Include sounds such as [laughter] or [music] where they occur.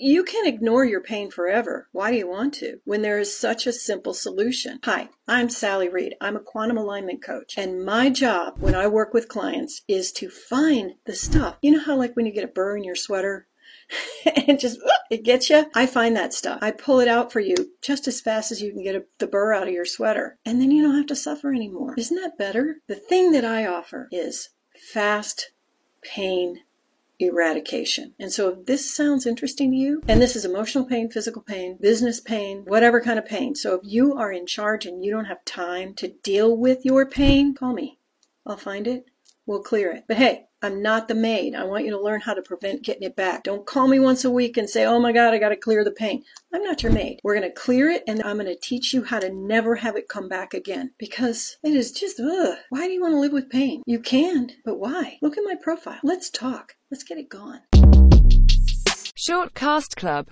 you can ignore your pain forever. Why do you want to? When there is such a simple solution. Hi, I'm Sally Reed. I'm a quantum alignment coach. And my job when I work with clients is to find the stuff. You know how like when you get a burr in your sweater [laughs] and just it gets you. I find that stuff. I pull it out for you just as fast as you can get a, the burr out of your sweater, and then you don't have to suffer anymore. Isn't that better? The thing that I offer is fast pain eradication. And so if this sounds interesting to you, and this is emotional pain, physical pain, business pain, whatever kind of pain. So if you are in charge and you don't have time to deal with your pain, call me. I'll find it. We'll clear it. But hey, I'm not the maid. I want you to learn how to prevent getting it back. Don't call me once a week and say, oh my God, I got to clear the pain. I'm not your maid. We're going to clear it and I'm going to teach you how to never have it come back again because it is just, ugh. Why do you want to live with pain? You can, but why? Look at my profile. Let's talk. Let's get it gone. Short Cast Club